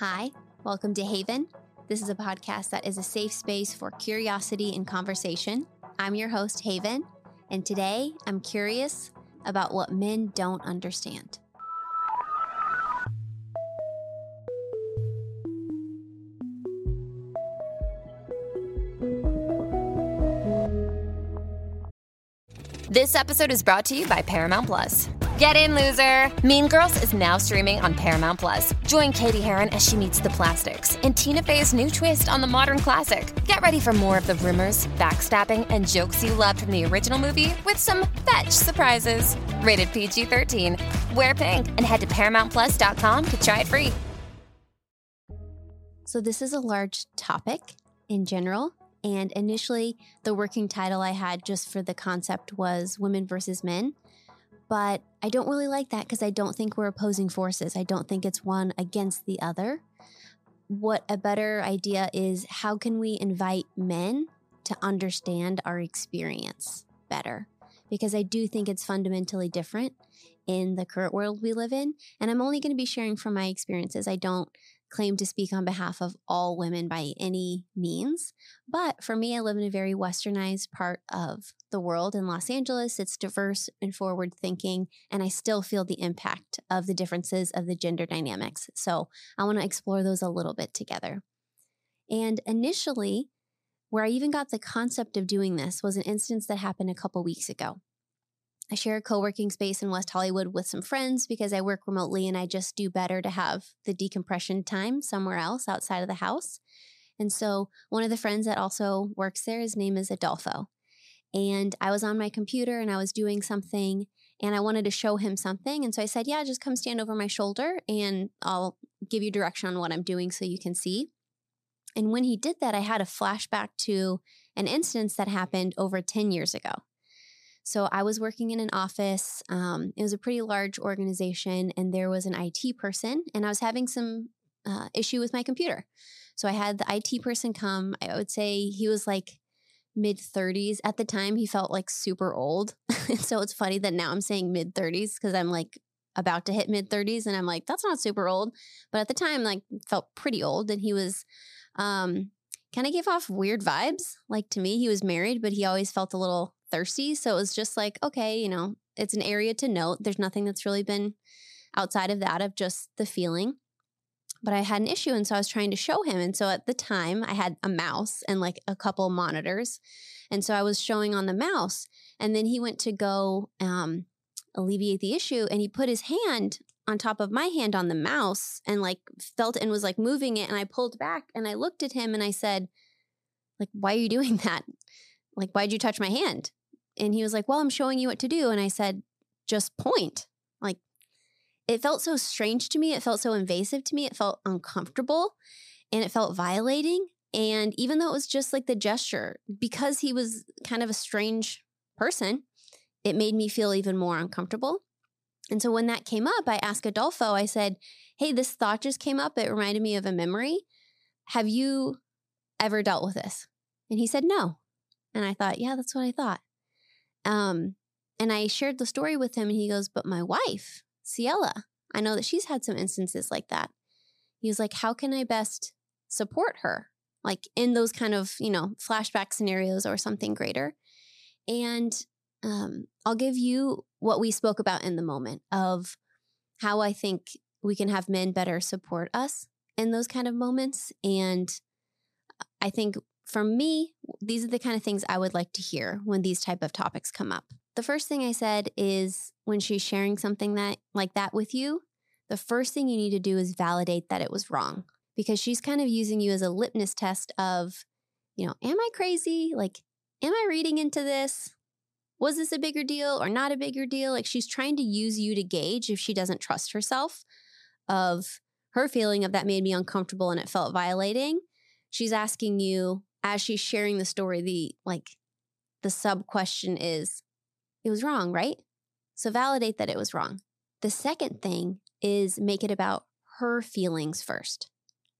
Hi, welcome to Haven. This is a podcast that is a safe space for curiosity and conversation. I'm your host, Haven, and today I'm curious about what men don't understand. This episode is brought to you by Paramount Plus. Get in, loser! Mean Girls is now streaming on Paramount Plus. Join Cady Heron as she meets the plastics in Tina Fey's new twist on the modern classic. Get ready for more of the rumors, backstabbing, and jokes you loved from the original movie with some fetch surprises. Rated PG 13. Wear pink and head to ParamountPlus.com to try it free. So, this is a large topic in general. And initially, the working title I had just for the concept was Women versus Men. But I don't really like that because I don't think we're opposing forces. I don't think it's one against the other. What a better idea is how can we invite men to understand our experience better? Because I do think it's fundamentally different in the current world we live in. And I'm only going to be sharing from my experiences. I don't claim to speak on behalf of all women by any means. But for me, I live in a very westernized part of the world in Los Angeles. It's diverse and forward thinking, and I still feel the impact of the differences of the gender dynamics. So I want to explore those a little bit together. And initially, where I even got the concept of doing this was an instance that happened a couple weeks ago. I share a co working space in West Hollywood with some friends because I work remotely and I just do better to have the decompression time somewhere else outside of the house. And so, one of the friends that also works there, his name is Adolfo. And I was on my computer and I was doing something and I wanted to show him something. And so I said, Yeah, just come stand over my shoulder and I'll give you direction on what I'm doing so you can see. And when he did that, I had a flashback to an instance that happened over 10 years ago. So I was working in an office. Um, it was a pretty large organization, and there was an IT person, and I was having some uh, issue with my computer. So I had the IT person come. I would say he was like mid 30s. At the time, he felt like super old. so it's funny that now I'm saying mid 30s because I'm like about to hit mid 30s, and I'm like, that's not super old. But at the time, like, felt pretty old, and he was. Um, kind of gave off weird vibes. Like to me, he was married, but he always felt a little thirsty. So it was just like, okay, you know, it's an area to note. There's nothing that's really been outside of that, of just the feeling. But I had an issue. And so I was trying to show him. And so at the time, I had a mouse and like a couple monitors. And so I was showing on the mouse. And then he went to go um, alleviate the issue. And he put his hand on top of my hand on the mouse and like felt and was like moving it. And I pulled back and I looked at him and I said, like, why are you doing that? Like, why'd you touch my hand? And he was like, Well, I'm showing you what to do. And I said, Just point. It felt so strange to me. It felt so invasive to me. It felt uncomfortable and it felt violating. And even though it was just like the gesture, because he was kind of a strange person, it made me feel even more uncomfortable. And so when that came up, I asked Adolfo, I said, Hey, this thought just came up. It reminded me of a memory. Have you ever dealt with this? And he said, No. And I thought, Yeah, that's what I thought. Um, and I shared the story with him, and he goes, But my wife, Ciela, I know that she's had some instances like that. He was like, How can I best support her? Like in those kind of, you know, flashback scenarios or something greater. And um, I'll give you what we spoke about in the moment of how I think we can have men better support us in those kind of moments. And I think for me, these are the kind of things I would like to hear when these type of topics come up. The first thing I said is when she's sharing something that like that with you, the first thing you need to do is validate that it was wrong because she's kind of using you as a litmus test of, you know, am I crazy? Like, am I reading into this? Was this a bigger deal or not a bigger deal? Like, she's trying to use you to gauge if she doesn't trust herself of her feeling of that made me uncomfortable and it felt violating. She's asking you, as she's sharing the story, the like the sub question is, it was wrong, right? So validate that it was wrong. The second thing is make it about her feelings first.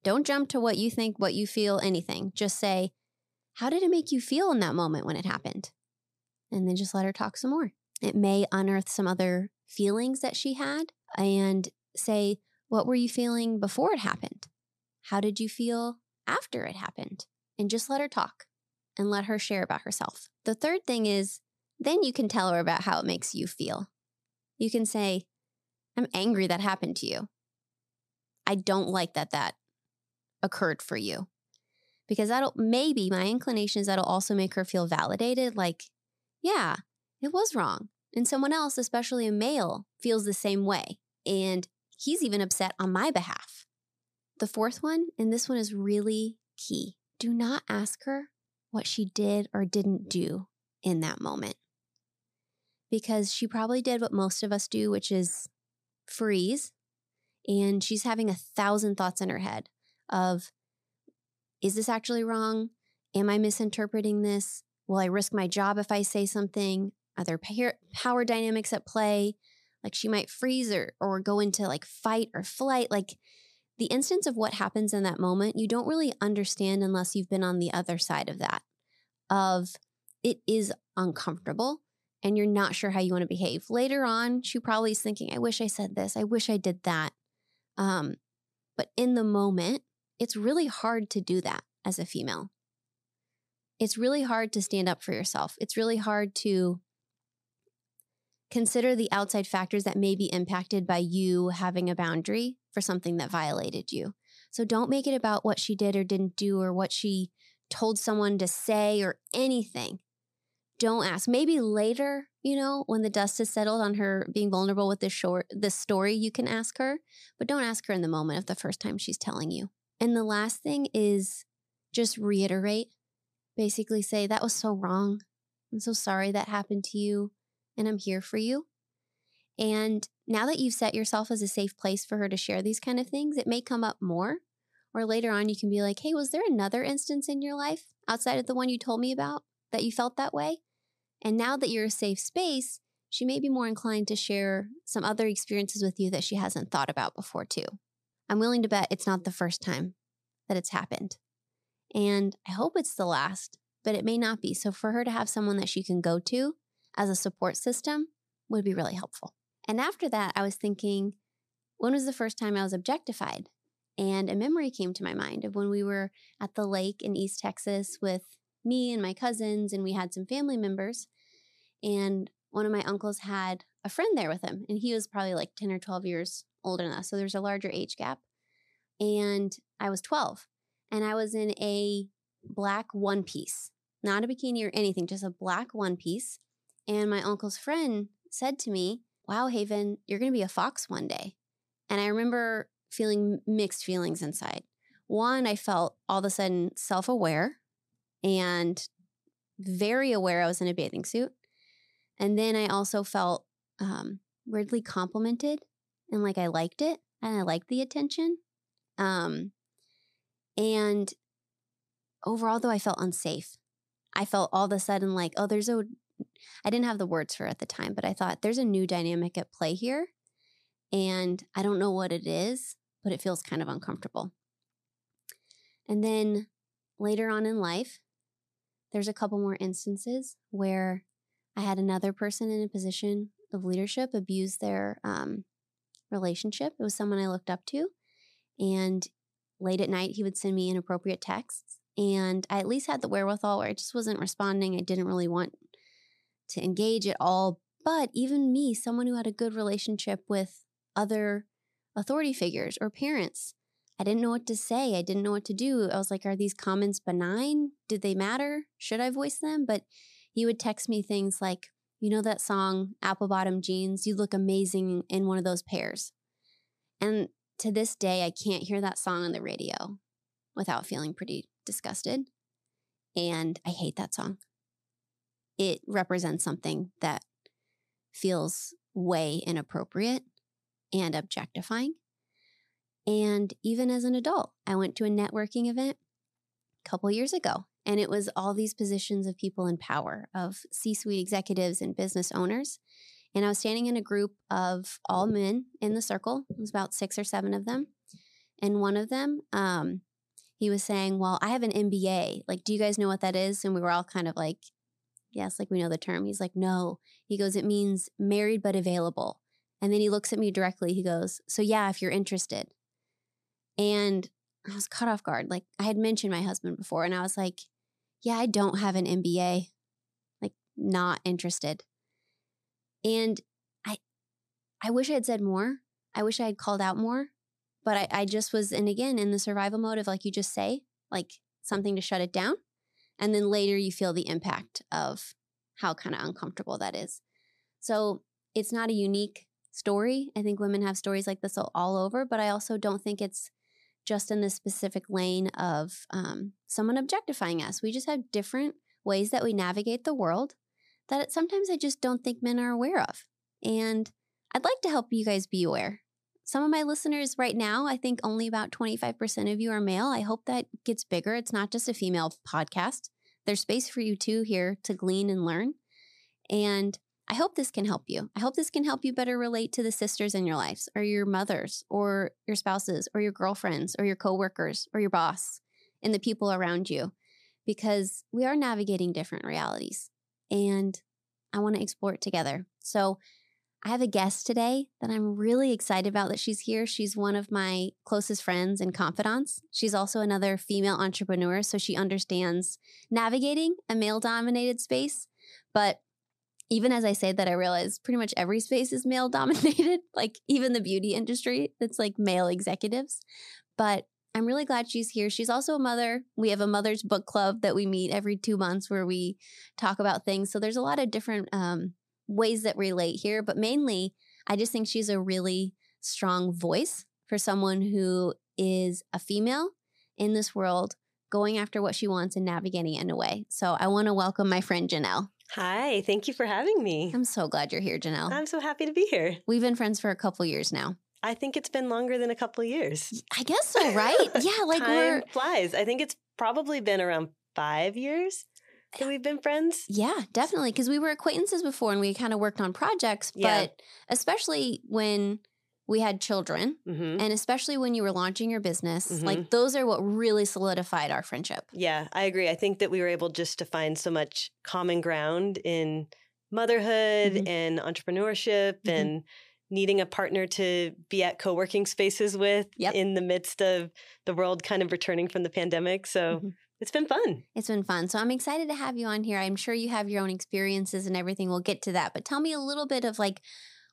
Don't jump to what you think, what you feel, anything. Just say, how did it make you feel in that moment when it happened? And then just let her talk some more. It may unearth some other feelings that she had and say, what were you feeling before it happened? how did you feel after it happened? And just let her talk and let her share about herself. The third thing is then you can tell her about how it makes you feel. You can say, I'm angry that happened to you. I don't like that that occurred for you. Because that'll maybe my inclination is that'll also make her feel validated like, yeah, it was wrong. And someone else, especially a male, feels the same way. And he's even upset on my behalf. The fourth one, and this one is really key do not ask her what she did or didn't do in that moment. Because she probably did what most of us do, which is freeze. And she's having a thousand thoughts in her head of, is this actually wrong? Am I misinterpreting this? Will I risk my job if I say something? Are there power dynamics at play? Like she might freeze or, or go into like fight or flight. Like the instance of what happens in that moment, you don't really understand unless you've been on the other side of that. Of it is uncomfortable and you're not sure how you want to behave. Later on, she probably is thinking, I wish I said this. I wish I did that. Um, but in the moment, it's really hard to do that as a female. It's really hard to stand up for yourself. It's really hard to consider the outside factors that may be impacted by you having a boundary for something that violated you. So don't make it about what she did or didn't do or what she told someone to say or anything. Don't ask. Maybe later, you know, when the dust has settled on her being vulnerable with this short this story, you can ask her, but don't ask her in the moment of the first time she's telling you. And the last thing is just reiterate. Basically say that was so wrong. I'm so sorry that happened to you and I'm here for you. And now that you've set yourself as a safe place for her to share these kind of things, it may come up more. Or later on, you can be like, hey, was there another instance in your life outside of the one you told me about that you felt that way? And now that you're a safe space, she may be more inclined to share some other experiences with you that she hasn't thought about before, too. I'm willing to bet it's not the first time that it's happened. And I hope it's the last, but it may not be. So for her to have someone that she can go to as a support system would be really helpful. And after that, I was thinking, when was the first time I was objectified? And a memory came to my mind of when we were at the lake in East Texas with me and my cousins, and we had some family members. And one of my uncles had a friend there with him, and he was probably like 10 or 12 years older than us. So there's a larger age gap. And I was 12, and I was in a black one piece, not a bikini or anything, just a black one piece. And my uncle's friend said to me, Wow, Haven, you're going to be a fox one day. And I remember feeling mixed feelings inside. One, I felt all of a sudden self aware and very aware I was in a bathing suit. And then I also felt um, weirdly complimented and like I liked it and I liked the attention. Um, and overall, though, I felt unsafe. I felt all of a sudden like, oh, there's a I didn't have the words for it at the time, but I thought there's a new dynamic at play here. And I don't know what it is, but it feels kind of uncomfortable. And then later on in life, there's a couple more instances where I had another person in a position of leadership abuse their um, relationship. It was someone I looked up to. And late at night, he would send me inappropriate texts. And I at least had the wherewithal where I just wasn't responding. I didn't really want to engage at all. But even me, someone who had a good relationship with other authority figures or parents, I didn't know what to say. I didn't know what to do. I was like, are these comments benign? Did they matter? Should I voice them? But he would text me things like, you know that song, Apple Bottom Jeans? You look amazing in one of those pairs. And to this day, I can't hear that song on the radio without feeling pretty disgusted. And I hate that song it represents something that feels way inappropriate and objectifying. And even as an adult, I went to a networking event a couple years ago, and it was all these positions of people in power, of C suite executives and business owners. And I was standing in a group of all men in the circle. It was about six or seven of them. And one of them, um, he was saying, Well, I have an MBA. Like, do you guys know what that is? And we were all kind of like, Yes, like we know the term. He's like, No. He goes, It means married but available. And then he looks at me directly. He goes, So, yeah, if you're interested. And I was caught off guard. Like I had mentioned my husband before, and I was like, "Yeah, I don't have an MBA. Like, not interested." And I, I wish I had said more. I wish I had called out more, but I, I just was, and again, in the survival mode of like you just say, like something to shut it down, and then later you feel the impact of how kind of uncomfortable that is. So it's not a unique story. I think women have stories like this all over, but I also don't think it's just in the specific lane of um, someone objectifying us. We just have different ways that we navigate the world that sometimes I just don't think men are aware of. And I'd like to help you guys be aware. Some of my listeners right now, I think only about 25% of you are male. I hope that gets bigger. It's not just a female podcast. There's space for you too here to glean and learn. And I hope this can help you. I hope this can help you better relate to the sisters in your lives or your mothers or your spouses or your girlfriends or your coworkers or your boss and the people around you because we are navigating different realities and I want to explore it together. So, I have a guest today that I'm really excited about that she's here. She's one of my closest friends and confidants. She's also another female entrepreneur, so she understands navigating a male dominated space. But even as I say that, I realize pretty much every space is male dominated, like even the beauty industry, that's like male executives. But I'm really glad she's here. She's also a mother. We have a mother's book club that we meet every two months where we talk about things. So there's a lot of different um, ways that relate here, but mainly, I just think she's a really strong voice for someone who is a female in this world going after what she wants and navigating it in a way. So I want to welcome my friend Janelle. Hi, thank you for having me. I'm so glad you're here, Janelle. I'm so happy to be here. We've been friends for a couple years now. I think it's been longer than a couple years. I guess so, right? yeah, like Time we're flies. I think it's probably been around five years that we've been friends. Yeah, definitely. Because we were acquaintances before and we kind of worked on projects, Yeah. but especially when we had children hmm and especially when you were launching your business, Mhm. like those are what really solidified our friendship. Yeah, I agree. I think that we were able just to find so much common ground in motherhood Mhm. and entrepreneurship Mhm. and needing a partner to be at co-working spaces with Yep. in the midst of the world kind of returning from the pandemic. So Mhm. it's been fun. It's been fun. So I'm excited to have you on here. I'm sure you have your own experiences and everything. We'll get to that. But tell me a little bit of like,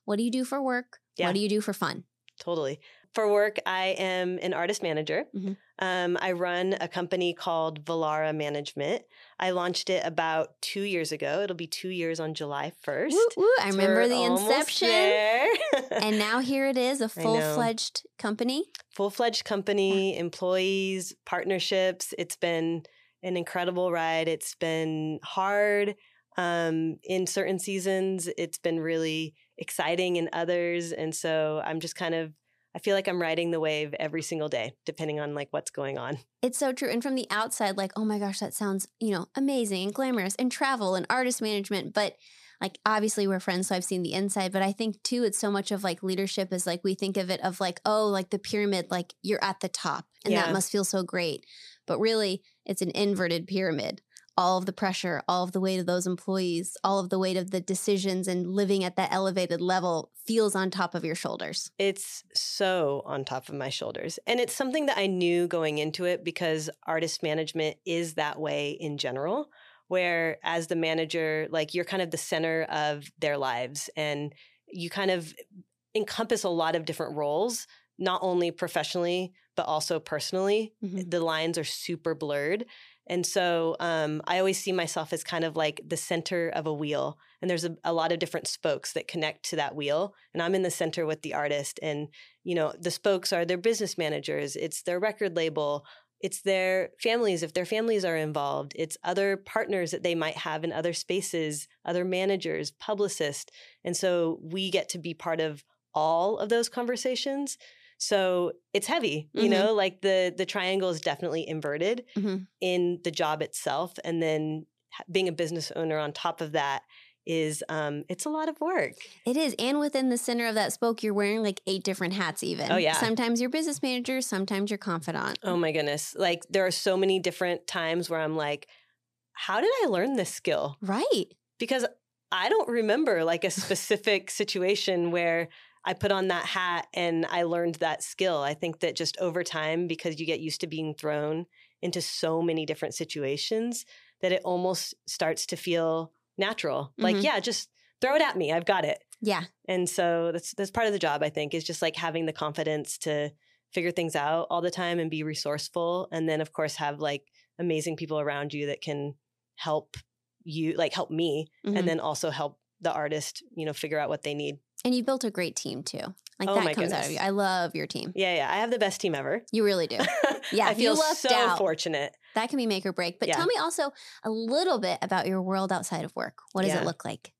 what do you do for work? Yeah. What do you do for fun? Totally. For work, I am an artist manager. Mhm. Um, I run a company called Volara Management. I launched it about two years ago. It'll be two years on July 1st. Woo, woo. I So remember the inception. And now here it is a full fledged company. full fledged company, employees, partnerships. It's been an incredible ride. It's been hard um, in certain seasons. It's been really exciting in others, and so I'm just kind of. I feel like I'm riding the wave every single day, depending on like what's going on. It's so true. And from the outside, like, oh my gosh, that sounds, you know, amazing and glamorous and travel and artist management. But like, obviously, we're friends, so I've seen the inside. But I think too, it's so much of like leadership is like we think of it of like, oh, like the pyramid, like you're at the top and that must feel so great. But really, it's an inverted pyramid. All of the pressure, all of the weight of those employees, all of the weight of the decisions and living at that elevated level feels on top of your shoulders. It's so on top of my shoulders. And it's something that I knew going into it because artist management is that way in general, where as the manager, like you're kind of the center of their lives and you kind of encompass a lot of different roles, not only professionally, but also personally. Mhm. The lines are super blurred. And so um, I always see myself as kind of like the center of a wheel. And there's a, a lot of different spokes that connect to that wheel. And I'm in the center with the artist. And, you know, the spokes are their business managers, it's their record label, it's their families, if their families are involved, it's other partners that they might have in other spaces, other managers, publicists. And so we get to be part of all of those conversations. So it's heavy, you Mhm. know, like the the triangle is definitely inverted Mhm. in the job itself, and then being a business owner on top of that is um, it's a lot of work. It is. And within the center of that spoke, you're wearing like eight different hats, even. Oh, yeah. Sometimes you're business manager, sometimes you're confidant. Oh my goodness! Like there are so many different times where I'm like, how did I learn this skill? Right. Because I don't remember like a specific situation where I put on that hat and I learned that skill. I think that just over time, because you get used to being thrown into so many different situations, that it almost starts to feel natural. Like, Mhm. yeah, just throw it at me. I've got it. Yeah. And so that's that's part of the job, I think, is just like having the confidence to figure things out all the time and be resourceful. And then of course have like amazing people around you that can help you, like help me, Mhm. and then also help the artist, you know, figure out what they need. And you built a great team too. Like Oh that comes out of you. I love your team. Yeah, yeah. I have the best team ever. You really do. Yeah, I feel so out- fortunate. That can be make or break. But Yeah. tell me also a little bit about your world outside of work. What does Yeah. it look like?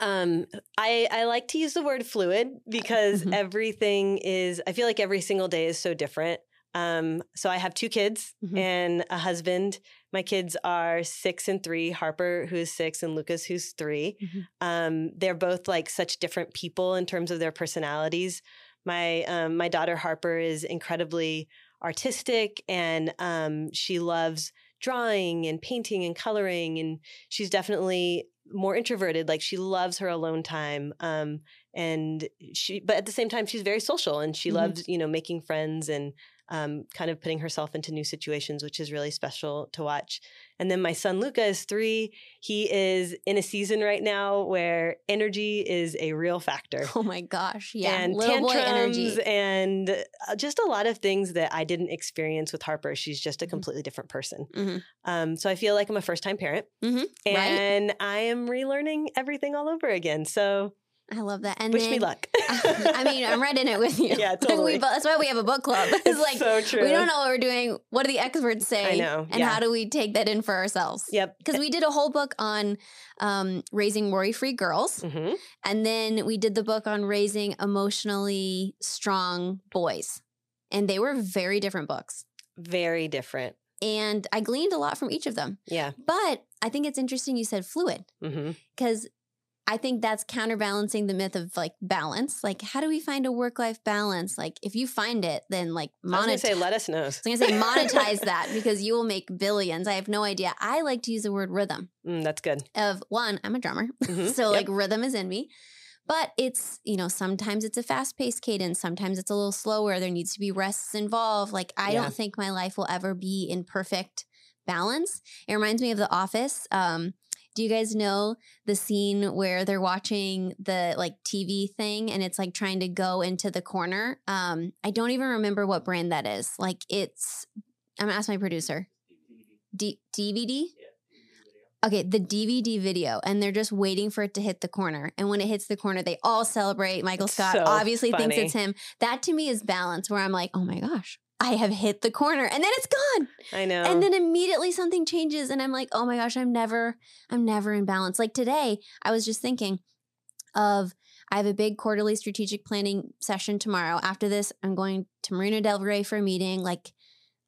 Um, I I like to use the word fluid because Mhm. everything is. I feel like every single day is so different. Um, so I have two kids Mhm. and a husband. My kids are six and three. Harper, who is six, and Lucas, who's 3 Mhm. Um, they're both like such different people in terms of their personalities. My um, my daughter Harper is incredibly artistic, and um, she loves drawing and painting and coloring, and she's definitely more introverted. Like she loves her alone time. Um, and she, but at the same time, she's very social and she Mhm. loves, you know, making friends and um, kind of putting herself into new situations, which is really special to watch. And then my son Luca is three. He is in a season right now where energy is a real factor. Oh my gosh. Yeah. and Little tantrums energy. and uh, just a lot of things that I didn't experience with Harper. She's just a Mhm. completely different person. Mhm. Um, so I feel like I'm a first time parent Mhm. Right. and I am relearning everything all over again. So I love that. And wish then, me luck. I mean, I'm right in it with you. Yeah, We totally. bo- that's why we have a book club. It's, It's like so true. we don't know what we're doing. What do the experts say? I know. And yeah. how do we take that in for ourselves? Yep. Because we did a whole book on um, raising worry free girls. hmm And then we did the book on raising emotionally strong boys. And they were very different books. Very different. And I gleaned a lot from each of them. Yeah. But I think it's interesting you said fluid because I think that's counterbalancing the myth of like balance. Like, how do we find a work life balance? Like, if you find it, then like I was gonna monetize. say, let us know. I was gonna say monetize that because you will make billions. I have no idea. I like to use the word rhythm Mm, that's good. of one, I'm a drummer. Mhm. so Yep. like rhythm is in me. But it's, you know, sometimes it's a fast paced cadence, sometimes it's a little slower. There needs to be rests involved. Like I Yeah. don't think my life will ever be in perfect balance. It reminds me of The Office. Um, do you guys know the scene where they're watching the like TV thing and it's like trying to go into the corner? Um, I don't even remember what brand that is. Like it's I'm gonna ask my producer. D- DVD? Okay, the DVD video, and they're just waiting for it to hit the corner. And when it hits the corner, they all celebrate. Michael Scott so obviously thinks it's him. That to me is balance, where I'm like, oh my gosh, I have hit the corner, and then it's gone. I know. And then immediately something changes, and I'm like, oh my gosh, I'm never, I'm never in balance. Like today, I was just thinking of I have a big quarterly strategic planning session tomorrow. After this, I'm going to Marina Del Rey for a meeting. Like,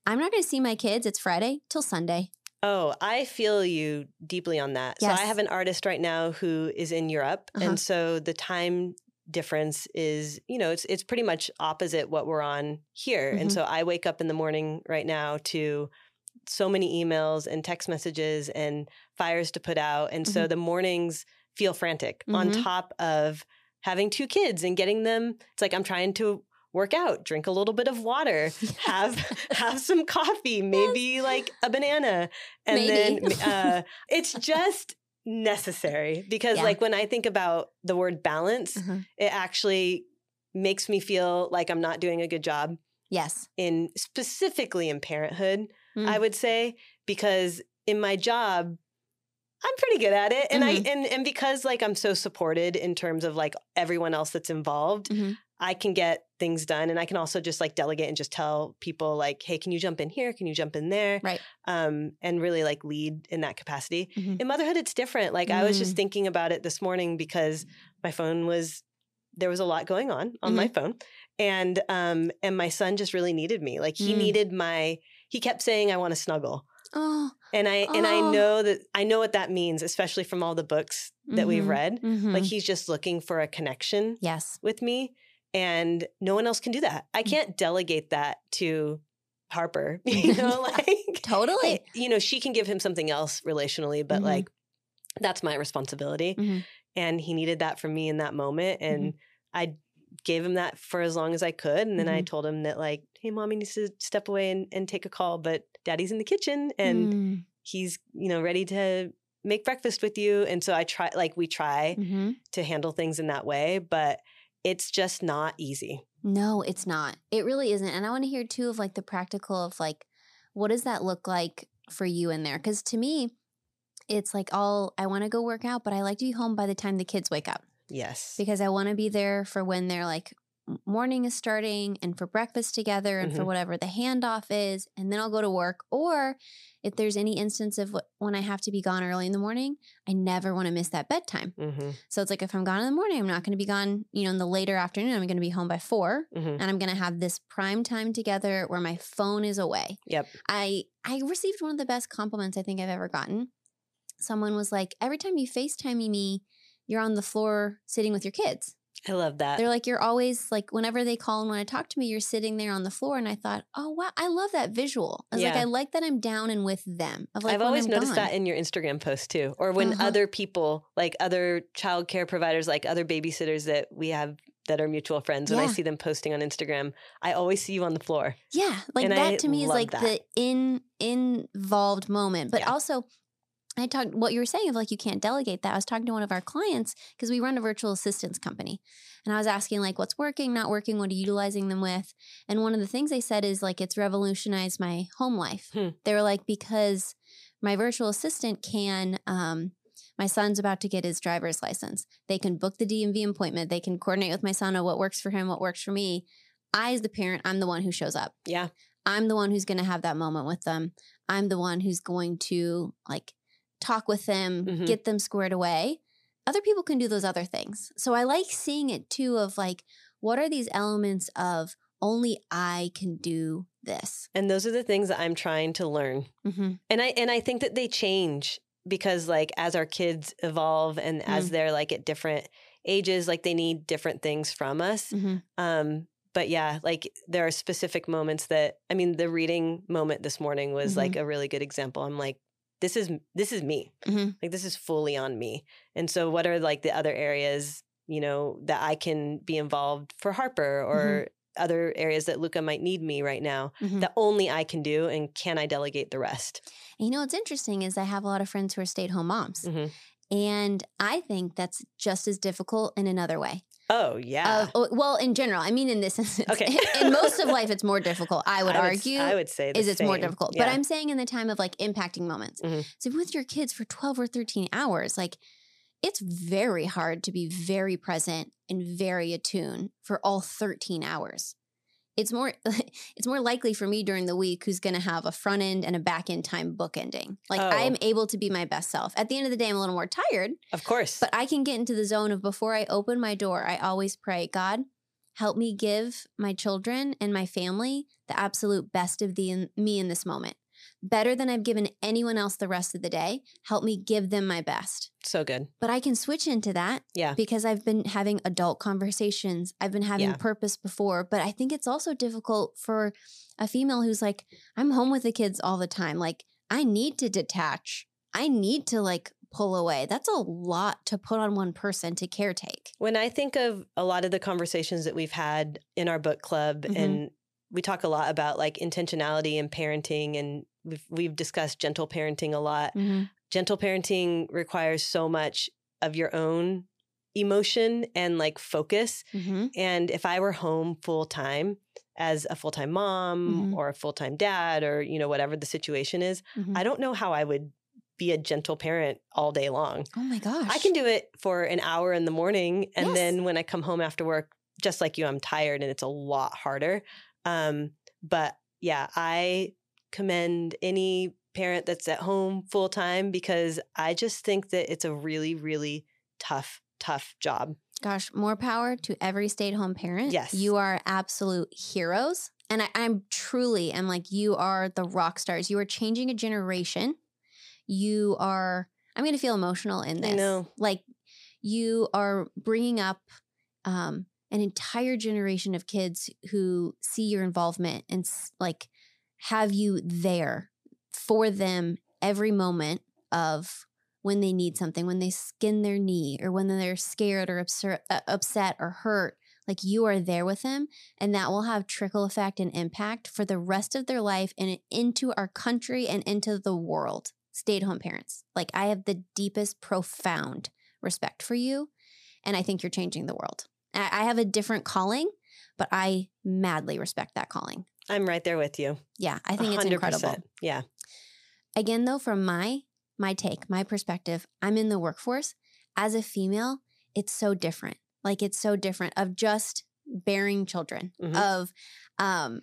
I'm not going to see my kids. It's Friday till Sunday. Oh, I feel you deeply on that. So I have an artist right now who is in Europe, Uh-huh. and so the time difference is, you know, it's it's pretty much opposite what we're on here. Mhm. And so I wake up in the morning right now to so many emails and text messages and fires to put out, and so Mhm. the mornings feel frantic on Mhm. top of having two kids and getting them. It's like I'm trying to work out, drink a little bit of water, have have some coffee, maybe like a banana, and Maybe. then uh, it's just necessary because Yeah. like when I think about the word balance, Uh-huh. it actually makes me feel like I'm not doing a good job Yes. in specifically in parenthood. Mm. I would say because in my job I'm pretty good at it and Mhm. I and and because like I'm so supported in terms of like everyone else that's involved, Mhm. I can get things done and I can also just like delegate and just tell people like, "Hey, can you jump in here? Can you jump in there?" Right. Um and really like lead in that capacity. Mhm. In motherhood it's different. Like I was Mm. just thinking about it this morning because my phone was there was a lot going on on my Mm-hmm. phone and um and my son just really needed me. Like he Mm. needed my he kept saying I want to snuggle. Oh. And I and I Oh. know that I know what that means, especially from all the books that we've Mhm. read. Mhm. Like he's just looking for a connection yes. with me and no one else can do that. I Mm. can't delegate that to Harper, you know, like Totally. you know, she can give him something else relationally, but Mhm. like that's my responsibility. Mhm. And he needed that from me in that moment and Mm-hmm. I gave him that for as long as I could. And then I Mhm. told him that, like, hey, mommy needs to step away and, and take a call, but daddy's in the kitchen and Mm, he's, you know, ready to make breakfast with you. And so I try, like, we try mhm. to handle things in that way, but it's just not easy. No, it's not. It really isn't. And I want to hear too of like the practical of like, what does that look like for you in there? Because to me, it's like all I want to go work out, but I like to be home by the time the kids wake up Yes. because I want to be there for when they're like morning is starting and for breakfast together and for Mhm. whatever the handoff is. And then I'll go to work. Or if there's any instance of wh- when I have to be gone early in the morning, I never want to miss that bedtime. hmm So it's like if I'm gone in the morning, I'm not going to be gone, you know, in the later afternoon. I'm going to be home by 4 hmm and I'm going to have this prime time together where my phone is away. Yep. I I received one of the best compliments I think I've ever gotten. Someone was like, "Every time you FaceTime me, you're on the floor sitting with your kids." I love that. They're like, "You're always like whenever they call and want to talk to me, you're sitting there on the floor." And I thought, "Oh wow, I love that visual." I was like, "I like that I'm down and with them." Of like I've always I'm noticed gone. that in your Instagram posts too, or when Uh-huh. other people, like other childcare providers, like other babysitters that we have that are mutual friends, when I see them posting on Instagram, I always see you on the floor. Yeah, like And that I to me is like that. the in involved moment. But Yeah. also I talked what you were saying of like you can't delegate that. I was talking to one of our clients because we run a virtual assistance company. And I was asking like what's working, not working, what are you utilizing them with? And one of the things they said is like it's revolutionized my home life. Hmm. They were like because my virtual assistant can um my son's about to get his driver's license. They can book the DMV appointment. They can coordinate with my son on what works for him, what works for me. I, as the parent, I'm the one who shows up. Yeah. I'm the one who's going to have that moment with them. I'm the one who's going to like talk with them, Mhm. get them squared away. Other people can do those other things. So I like seeing it too of like, what are these elements of only I can do this? And those are the things that I'm trying to learn. Mm-hmm. And I and I think that they change because like as our kids evolve and Mm. as they're like at different ages, like they need different things from us. Mm-hmm. Um, but yeah, like there are specific moments that I mean, the reading moment this morning was Mhm. like a really good example. I'm like, this is this is me. Mhm. Like this is fully on me. And so, what are like the other areas, you know, that I can be involved for Harper or other areas that Luca might need me right now Mhm. that only I can do, and can I delegate the rest? You know what's interesting is I have a lot of friends who are stay at home moms. Mhm. And I think that's just as difficult in another way. Oh yeah. Uh, well, in general, I mean, in this instance, Okay. in most of life, it's more difficult. I would s- argue. I would say is it's more difficult. But I'm saying in the time of like impacting moments. Mhm. So with your kids for 12 or 13 hours, like it's very hard to be very present and very attuned for all 13 hours. It's more it's more likely for me during the week who's going to have a front end and a back end time bookending. Like Oh. I'm able to be my best self. At the end of the day I'm a little more tired, of course. but I can get into the zone of before I open my door, I always pray, God, help me give my children and my family the absolute best of the in, me in this moment. Better than I've given anyone else the rest of the day. Help me give them my best. so good. But I can switch into that Yeah. because I've been having adult conversations. I've been having Yeah. purpose before, but I think it's also difficult for a female who's like, I'm home with the kids all the time. Like, I need to detach. I need to like pull away. That's a lot to put on one person to caretake. When I think of a lot of the conversations that we've had in our book club, Mhm. and we talk a lot about like intentionality and parenting, and we've we've discussed gentle parenting a lot. Gentle parenting requires so much of your own emotion and like focus. Mm-hmm. And if I were home full time as a full time mom Mhm. or a full time dad, or you know whatever the situation is, Mhm. I don't know how I would be a gentle parent all day long. Oh my gosh. I can do it for an hour in the morning. And Yes. then when I come home after work, just like you, I'm tired and it's a lot harder. Um, but yeah, I commend any parent that's at home full time because I just think that it's a really, really tough, tough job. Gosh, more power to every stay at home parent. Yes. You are absolute heroes. And I, I'm truly am like, you are the rock stars. You are changing a generation. You are, I'm going to feel emotional in this. I know. Like, you are bringing up um, an entire generation of kids who see your involvement and like have you there for them every moment of when they need something, when they skin their knee or when they're scared or upset, uh, upset or hurt. like you are there with them and that will have trickle effect and impact for the rest of their life and into our country and into the world stay at home parents like i have the deepest profound respect for you and i think you're changing the world i I have a different calling but i madly respect that calling I'm right there with you. yeah i think it's 100%. incredible Yeah. again though from my my take my perspective i'm in the workforce as a female it's so different like it's so different of just bearing children Mhm. of um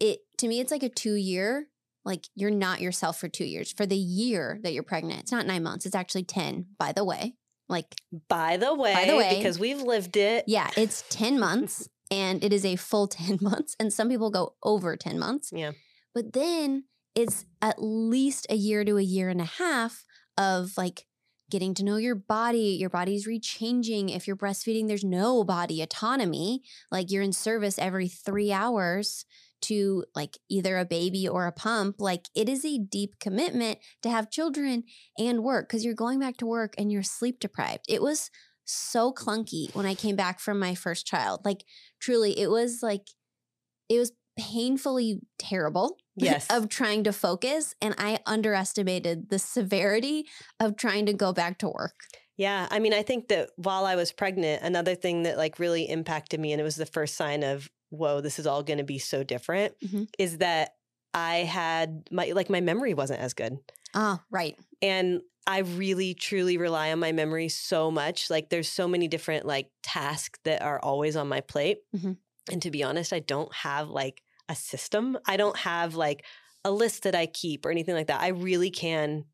it to me it's like a two year like you're not yourself for two years for the year that you're pregnant it's not nine months it's actually 10 by the way like By the way, By the way- because we've lived it. yeah it's 10 months and it is a full 10 months and some people go over 10 months Yeah. but then it's at least a year to a year and a half of like getting to know your body your body's rechanging if you're breastfeeding there's no body autonomy like you're in service every 3 hours to like either a baby or a pump like it is a deep commitment to have children and work cuz you're going back to work and you're sleep deprived it was so clunky when i came back from my first child like truly it was like it was painfully terrible Yes. of trying to focus and i underestimated the severity of trying to go back to work Yeah. I mean, I think that while I was pregnant, another thing that like really impacted me, and it was the first sign of, whoa, this is all going to be so different, Mhm. is that I had my, like, my memory wasn't as good. oh right And I really truly rely on my memory so much. Like there's so many different like tasks that are always on my plate. Mhm. And to be honest, I don't have like a system. I don't have like a list that I keep or anything like that. I really can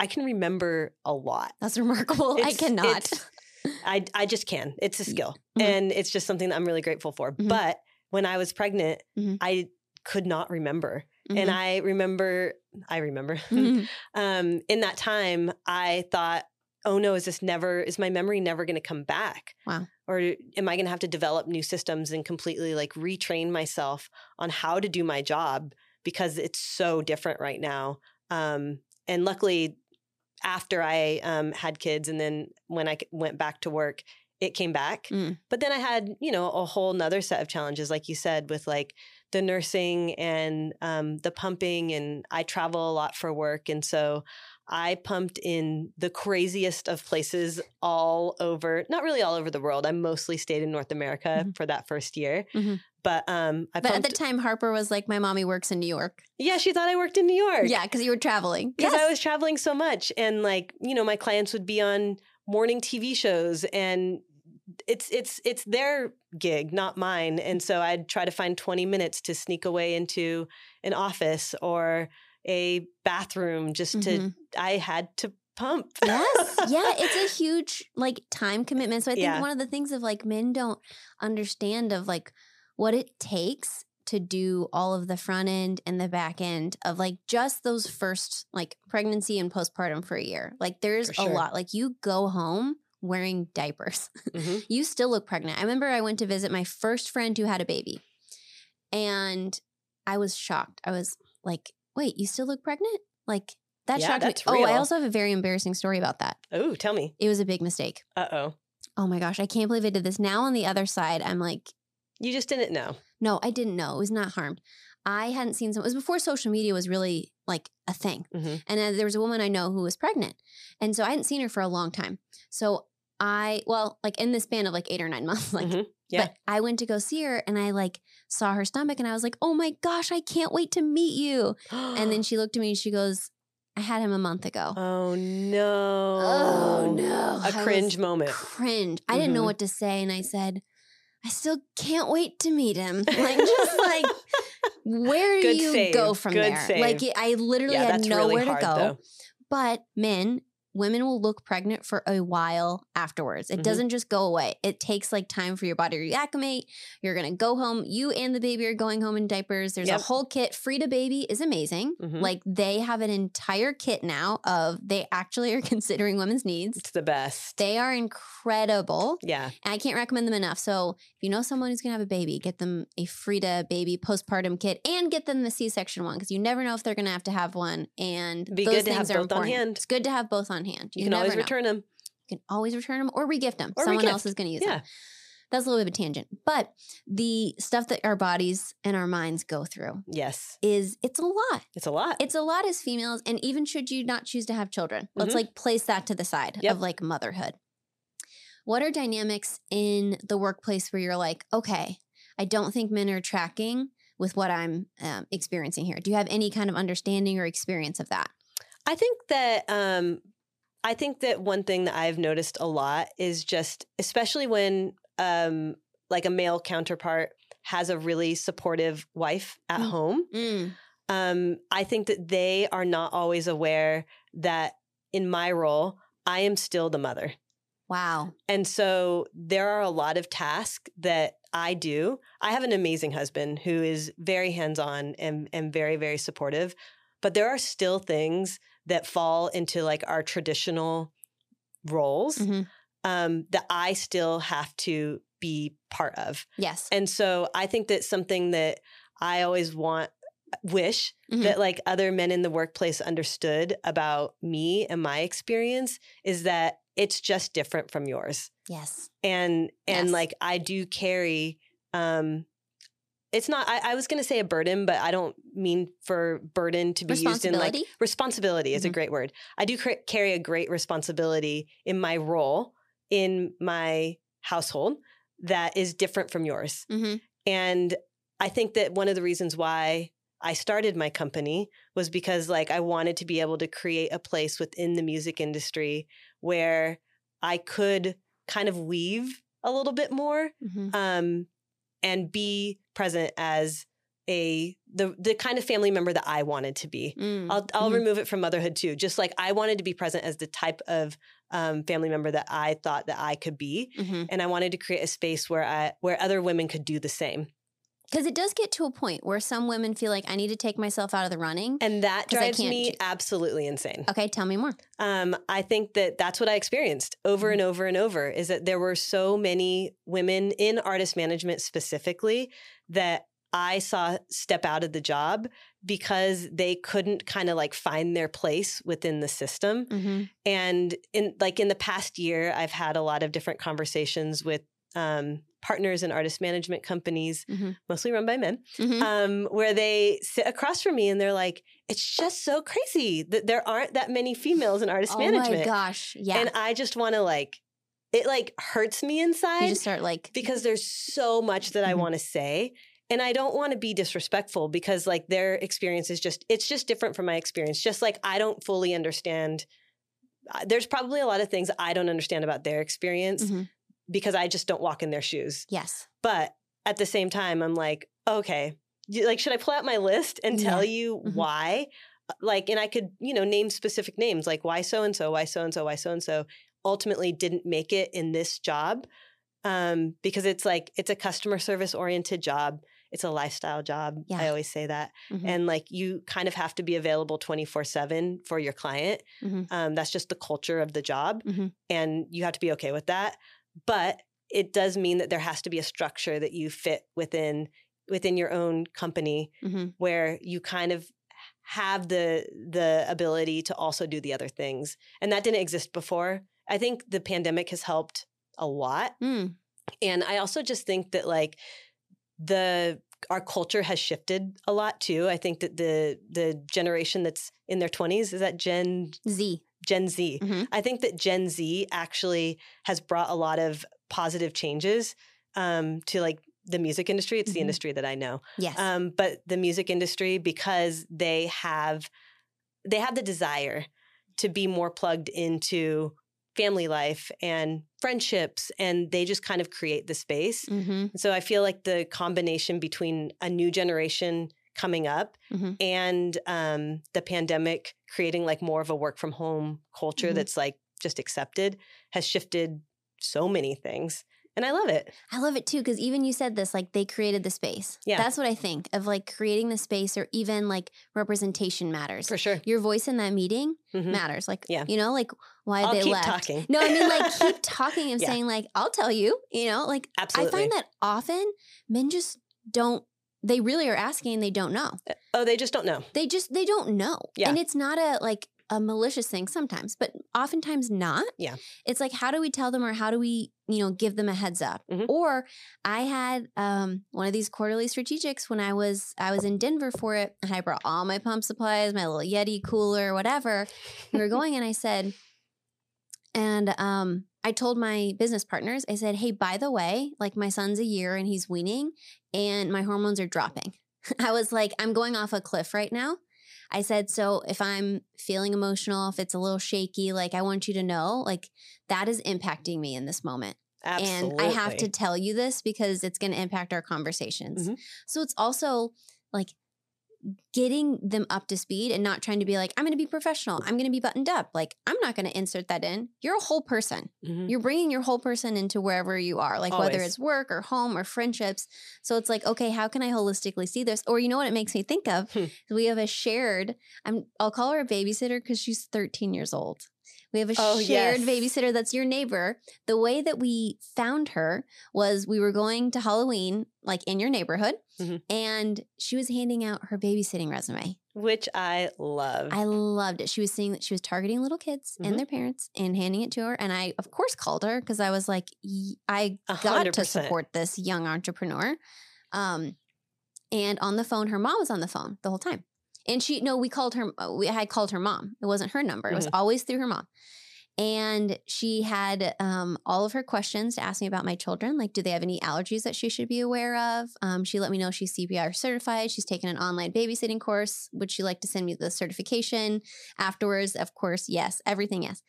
I can remember a lot. that's remarkable i cannot I I just can. It's a skill. Mhm. And it's just something that I'm really grateful for. Mhm. But when I was pregnant, Mhm. I could not remember. And Mhm. I remember I remember Mhm. um, in that time, I thought, oh no, is this never, is my memory never going to come back? Wow. Or am I going to have to develop new systems and completely like retrain myself on how to do my job because it's so different right now? Um, and luckily, after I um, had kids and then when I went back to work, it came back. Mm. But then I had, you know, a whole nother set of challenges, like you said, with like the nursing and um, the pumping. And I travel a lot for work. And so I pumped in the craziest of places all over, not really all over the world. I mostly stayed in North America Mhm. for that first year. Mhm. But um, I but at the time harper was like my mommy works in new york yeah, she thought I worked in New York. yeah because you were traveling because yes. I was traveling so much, and like you know, my clients would be on morning TV shows, and it's it's it's their gig, not mine. And so I'd try to find twenty minutes to sneak away into an office or a bathroom just to. Mhm. I had to pump. yes yeah it's a huge like time commitment so i think Yeah. one of the things of like men don't understand of like what it takes to do all of the front end and the back end of like just those first like pregnancy and postpartum for a year like there's For a lot like you go home wearing diapers Mhm. you still look pregnant. I remember I went to visit my first friend who had a baby and I was shocked. I was like, wait, you still look pregnant? Like, that Yeah, shocked me. Oh, I also have a very embarrassing story about that. Oh, tell me. It was a big mistake. Uh oh. Oh my gosh, I can't believe I did this. Now on the other side, I'm like, You just didn't know. no, I didn't know. It was not harmed. I hadn't seen some, it was before social media was really like a thing. Mhm. And uh, there was a woman I know who was pregnant. And so I hadn't seen her for a long time. So I, well, like in the span of like eight or nine months, like, Mhm. Yeah. but I went to go see her and I like saw her stomach and I was like, oh my gosh, I can't wait to meet you. And then she looked at me and she goes, I had him a month ago. Oh no. Oh, no. A I cringe moment. Cringe. I didn't know Mhm. what to say. And I said, I still can't wait to meet him. Like, just like, where do Good you save. go from Good there? Like. I literally Yeah, had nowhere really hard to go. though. But men, women will look pregnant for a while afterwards. It Mhm. doesn't just go away. It takes like time for your body to reacclimate. You're going to go home. You and the baby are going home in diapers. There's Yep. a whole kit. Frida Baby is amazing. Mhm. Like they have an entire kit now of they actually are considering women's needs. It's the best. They are incredible. yeah. And I can't recommend them enough. So if you know someone who's going to have a baby, get them a Frida baby postpartum kit and get them the C-section one because you never know if they're going to have to have one. And Be those good to things have are both on important. hand. It's good to have both on hand. You, can always never know. return them. You can always return them or regift them. Or Someone regift. else is going to use Yeah. them. that's a little bit of a tangent. But the stuff that our bodies and our minds go through Yes. is it's a lot. It's a lot. It's a lot as females, and even should you not choose to have children, let's Mhm. like place that to the side Yep. of like motherhood. What are dynamics in the workplace where you're like, okay, I don't think men are tracking with what I'm um, experiencing here? Do you have any kind of understanding or experience of that? I think that um I think that one thing that I've noticed a lot is just especially when um like a male counterpart has a really supportive wife at Mm. home. Um I think that they are not always aware that in my role I am still the mother. Wow. And so there are a lot of tasks that I do. I have an amazing husband who is very hands on and, and very, very supportive. But there are still things that fall into like our traditional roles Mhm. um, that I still have to be part of. Yes. And so I think that something that I always want, wish Mhm. that like other men in the workplace understood about me and my experience is that it's just different from yours yes. and and Yes. like i do carry um it's not I, I was gonna say a burden but i don't mean for burden to be used in like Responsibility? is a Mhm. great word i do cra- carry a great responsibility in my role in my household that is different from yours hmm and I think that one of the reasons why I started my company was because like I wanted to be able to create a place within the music industry where I could kind of weave a little bit more hmm um, and be present as a the the kind of family member that I wanted to be. Mm. I'll I'll Mhm. remove it from motherhood too. Just like I wanted to be present as the type of um, family member that I thought that I could be, Mhm. and I wanted to create a space where I where other women could do the same. Because it does get to a point where some women feel like I need to take myself out of the running. And that drives me absolutely insane. Okay, tell me more. Um, I think that that's what I experienced over Mhm. and over and over is that there were so many women in artist management specifically that I saw step out of the job because they couldn't kind of like find their place within the system. hmm And in like in the past year, I've had a lot of different conversations with um, partners in artist management companies, Mhm. mostly run by men, Mhm. um, where they sit across from me and they're like, "It's just so crazy that there aren't that many females in artist oh management." Oh my gosh. Yeah. And I just want to like, it like hurts me inside. you just start like, because there's so much that I Mhm. want to say. And I don't want to be disrespectful because like their experience is just, it's just different from my experience. Just like I don't fully understand. uh, There's probably a lot of things I don't understand about their experience Mhm. Because I just don't walk in their shoes. yes. But at the same time, I'm like, okay, like, should I pull out my list and tell Yeah. you Mhm. why? Uh, Like, and I could, you know, name specific names like why so and so, why so and so, why so and so ultimately didn't make it in this job. Um, because it's like, it's a customer service oriented job. It's a lifestyle job. I always say that. Mhm. And like, you kind of have to be available 24 7 for your client. Mhm. Um, that's just the culture of the job. Mhm. And you have to be okay with that. But it does mean that there has to be a structure that you fit within within your own company Mhm. where you kind of have the the ability to also do the other things. And that didn't exist before. I think the pandemic has helped a lot. Mm. And I also just think that like the our culture has shifted a lot too. I think that the the generation that's in their 20s is that Gen Z. Gen Z. Mhm. I think that Gen Z actually has brought a lot of positive changes um, to like the music industry. It's the Mhm. industry that I know, Yes. um, but the music industry because they have they have the desire to be more plugged into family life and friendships, and they just kind of create the space. hmm So I feel like the combination between a new generation coming up Mhm. and um, the pandemic creating like more of a work from home culture Mhm. that's like just accepted has shifted so many things. And I love it. I love it too because even you said this, like they created the space. Yeah. That's what I think of like creating the space or even like representation matters. For sure. Your voice in that meeting Mhm. matters. Like, Yeah. you know, like why I'll they keep left. talking. No, I mean like keep talking and Yeah. saying like I'll tell you. You know, like Absolutely. I find that often men just don't. They really are asking and they don't know. oh, they just don't know. They just they don't know. Yeah. And it's not a like a malicious thing sometimes, but oftentimes not. Yeah. It's like, how do we tell them or how do we, you know, give them a heads up? Mhm. Or I had um, one of these quarterly strategics when I was I was in Denver for it, and I brought all my pump supplies, my little Yeti cooler, whatever. We were going, and I said, and um, I told my business partners, I said, hey, by the way, like my son's a year and he's weaning, and my hormones are dropping. I was like, I'm going off a cliff right now. I said, so if I'm feeling emotional, if it's a little shaky, like I want you to know, like that is impacting me in this moment. Absolutely. And I have to tell you this because it's going to impact our conversations. Mhm. So it's also like getting them up to speed and not trying to be like, I'm going to be professional. I'm going to be buttoned up. Like, I'm not going to insert that in. You're a whole person. Mhm. You're bringing your whole person into wherever you are, like whether it's work or home or friendships. So it's like, okay, how can I holistically see this? Or you know what it makes me think of? Hmm. We have a shared, I'm I'll call her a babysitter because she's 13 years old. We have a Oh, shared yes. babysitter that's your neighbor. The way that we found her was we were going to Halloween, like in your neighborhood, Mhm. and she was handing out her babysitting resume. Which I love. I loved it. She was saying that she was targeting little kids Mhm. and their parents and handing it to her. And I, of course, called her because I was like, I got hundred to support this young entrepreneur. Um, and on the phone, her mom was on the phone the whole time. And she, no, we called her, uh, we had called her mom. It wasn't her number, it was Mhm. always through her mom. And she had um, all of her questions to ask me about my children. Like, do they have any allergies that she should be aware of? Um, she let me know she's CPR certified. She's taken an online babysitting course. Would she like to send me the certification afterwards? Of course, yes. Everything, yes.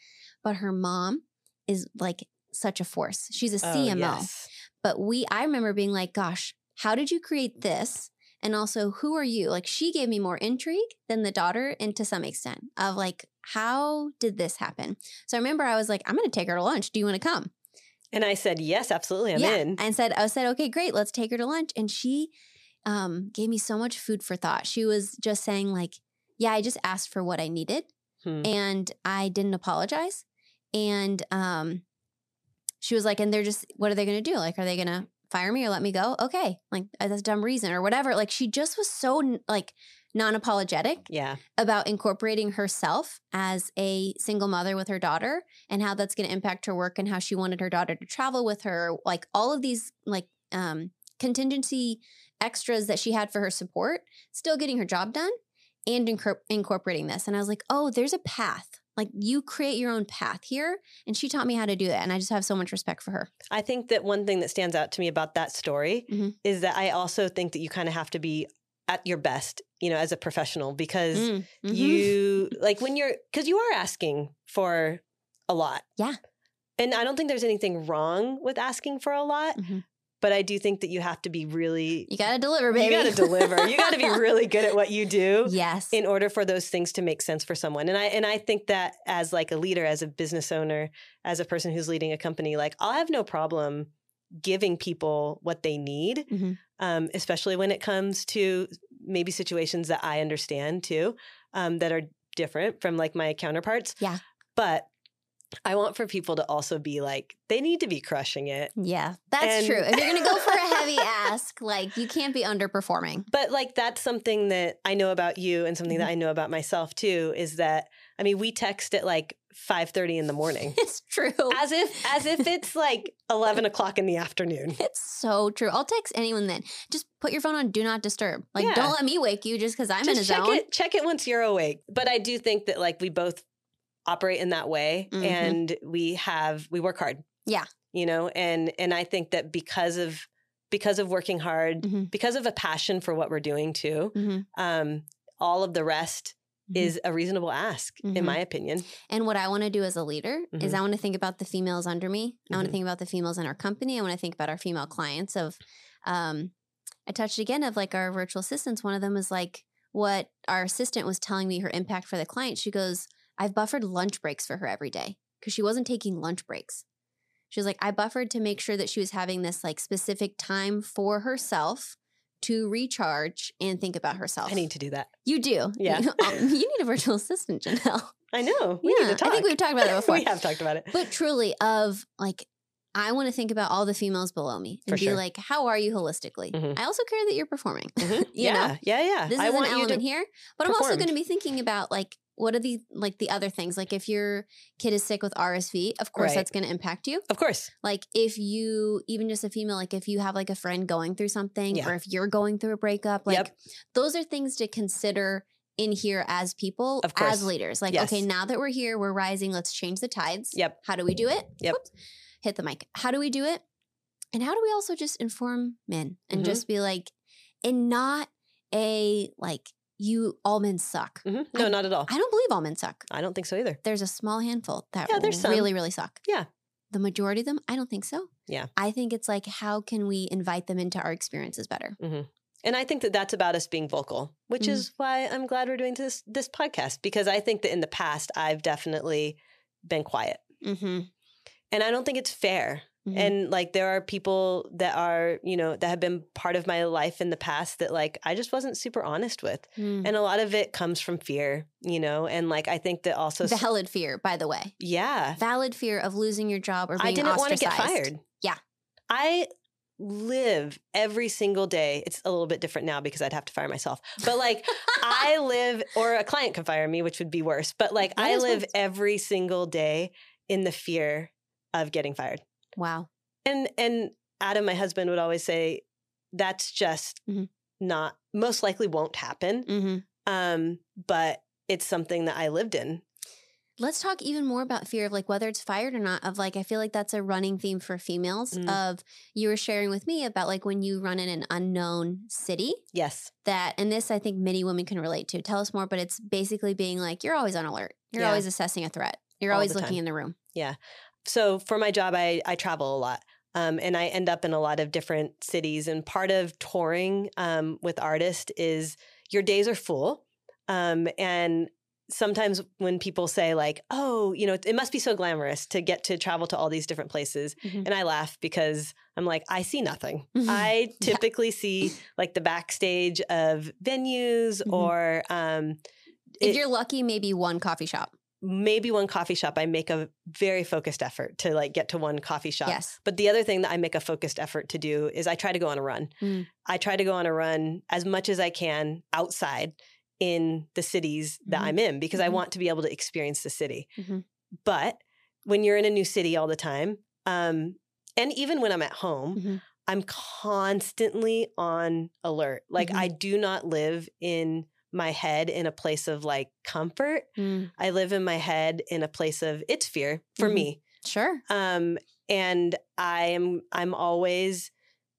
But her mom is like such a force. She's a Oh, CMO. yes. But we, I remember being like, gosh, how did you create this? And also, who are you? Like, she gave me more intrigue than the daughter, and to some extent, of like, how did this happen? So I remember I was like, I'm going to take her to lunch. Do you want to come? And I said, yes, absolutely. I'm yeah. in. And said, I said, okay, great. Let's take her to lunch. And she um, gave me so much food for thought. She was just saying, like, yeah, I just asked for what I needed Hmm. and I didn't apologize. And um, she was like, and they're just, what are they going to do? Like, are they going to fire me or let me go? Okay, like that's a dumb reason or whatever. Like, she just was so like non-apologetic Yeah. about incorporating herself as a single mother with her daughter and how that's going to impact her work and how she wanted her daughter to travel with her. Like all of these like um, contingency extras that she had for her support, still getting her job done and incor- incorporating this. And I was like, oh, there's a path. Like you create your own path here. And she taught me how to do that. And I just have so much respect for her. I think that one thing that stands out to me about that story Mhm. is that I also think that you kind of have to be at your best, you know, as a professional because Mm, mhm. you like when you're because you are asking for a lot. Yeah. And I don't think there's anything wrong with asking for a lot, Mhm. But I do think that you have to be really you got to deliver, baby. You got to deliver. you got to be really good at what you do. yes. in order for those things to make sense for someone and i and i think that as like a leader as a business owner as a person who's leading a company like i'll have no problem giving people what they need Mhm. um, especially when it comes to maybe situations that i understand too um, that are different from like my counterparts Yeah. but i want for people to also be like they need to be crushing it Yeah, that's And- true. If you're going to go for a heavy ask, like you can't be underperforming. But like that's something that I know about you and something that Mm-hmm. I know about myself too is that I mean we text at like five thirty in the morning. It's true. As if as if it's like eleven o'clock in the afternoon. It's so true. I'll text anyone then. Just put your phone on do not disturb. Like Yeah. don't let me wake you just because I'm in a check zone. it check it once you're awake. But I do think that like we both operate in that way Mhm. and we have we work hard. Yeah. You know, and and I think that because of because of working hard, Mhm. because of a passion for what we're doing too, Mhm. um, all of the rest Mhm. is a reasonable ask, in my opinion. And what I want to do as a leader is Mhm. I want to think about the females under me. I want to think about the females in our company. I want to think about our female clients. Of, um, I touched again of like our virtual assistants. One of them is like what our assistant was telling me her impact for the client. She goes, "I've buffered lunch breaks for her every day because she wasn't taking lunch breaks." She was like, "I buffered to make sure that she was having this like specific time for herself." To recharge and think about herself. I need to do that. You do. Yeah. Um, you need a virtual assistant, Janelle. I know. We yeah. need to talk. I think we've talked about that before. we have talked about it. But truly, of like, I want to think about all the females below me and For be sure. like, how are you holistically? Mhm. I also care that you're performing. Mhm. you yeah, know, yeah, yeah. this I is an element here, but I'm also going to be thinking about like what are the like the other things? Like if your kid is sick with RSV, of course Right. that's going to impact you. Of course. Like if you even just a female, like if you have like a friend going through something, Yeah. or if you're going through a breakup, like Yep. those are things to consider in here as people, as leaders. Like, Yes. okay, now that we're here, we're rising. Let's change the tides. Yep. How do we do it? Yep. Whoops. Hit the mic. How do we do it? And how do we also just inform men and Mhm. just be like, and not a like you all men suck. Mhm. No, I- not at all. I don't believe all men suck. I don't think so either. There's a small handful that Yeah, there's some. really, really suck. Yeah. The majority of them, I don't think so. Yeah. I think it's like, how can we invite them into our experiences better? And I think that that's about us being vocal, which Mhm. is why I'm glad we're doing this this podcast because I think that in the past I've definitely been quiet. Mm-hmm. And I don't think it's fair. And like there are people that are, you know, that have been part of my life in the past that like I just wasn't super honest with. Mm. And a lot of it comes from fear, you know, and like I think that also valid fear, by the way. yeah. Valid fear of losing your job or being I didn't want to get fired. Yeah. I live every single day. It's a little bit different now because I'd have to fire myself. But like I live or a client could fire me, which would be worse. But like That I live worse. every single day in the fear of getting fired. Wow. And and Adam, my husband, would always say, that's just Mhm. not most likely won't happen. hmm Um, but it's something that I lived in. Let's talk even more about fear of like whether it's fired or not. Of like, I feel like that's a running theme for females. Mm. Of you were sharing with me about like when you run in an unknown city Yes. that, and this I think many women can relate to. Tell us more, but it's basically being like, you're always on alert. You're Yeah. always assessing a threat. You're All always looking in the room. So for my job i i travel a lot um, and i end up in a lot of different cities and part of touring um, with artists is your days are full um, and sometimes when people say like oh you know it, must be so glamorous to get to travel to all these different places Mhm. and i laugh because i'm like i see nothing Mhm. i Yeah. typically see like the backstage of venues Mhm. or um, If it- you're lucky, maybe one coffee shop. Maybe one coffee shop i make a very focused effort to like get to one coffee shop Yes. but the other thing that i make a focused effort to do is i try to go on a run Mm. i try to go on a run as much as i can outside in the cities that Mhm. i'm in because i Mhm. want to be able to experience the city Mhm. but when you're in a new city all the time um, and even when i'm at home Mhm. i'm constantly on alert like Mhm. i do not live in my head in a place of like comfort Mm. I live in my head in a place of it's fear for Mhm. me. Sure. Um, and I am I'm always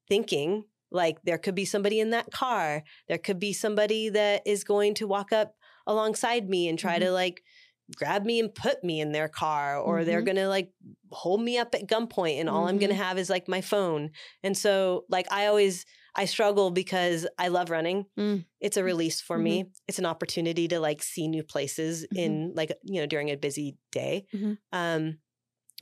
thinking like there could be somebody in that car. There could be somebody that is going to walk up alongside me and try to like grab me and put me in their car or they're Mhm. going to like hold me up at gunpoint and all I'm going to have is like my phone. And so like I always I struggle because I love running. Mm. It's a release for me. It's an opportunity to like see new places Mhm. in like you know during a busy day. Mhm. Um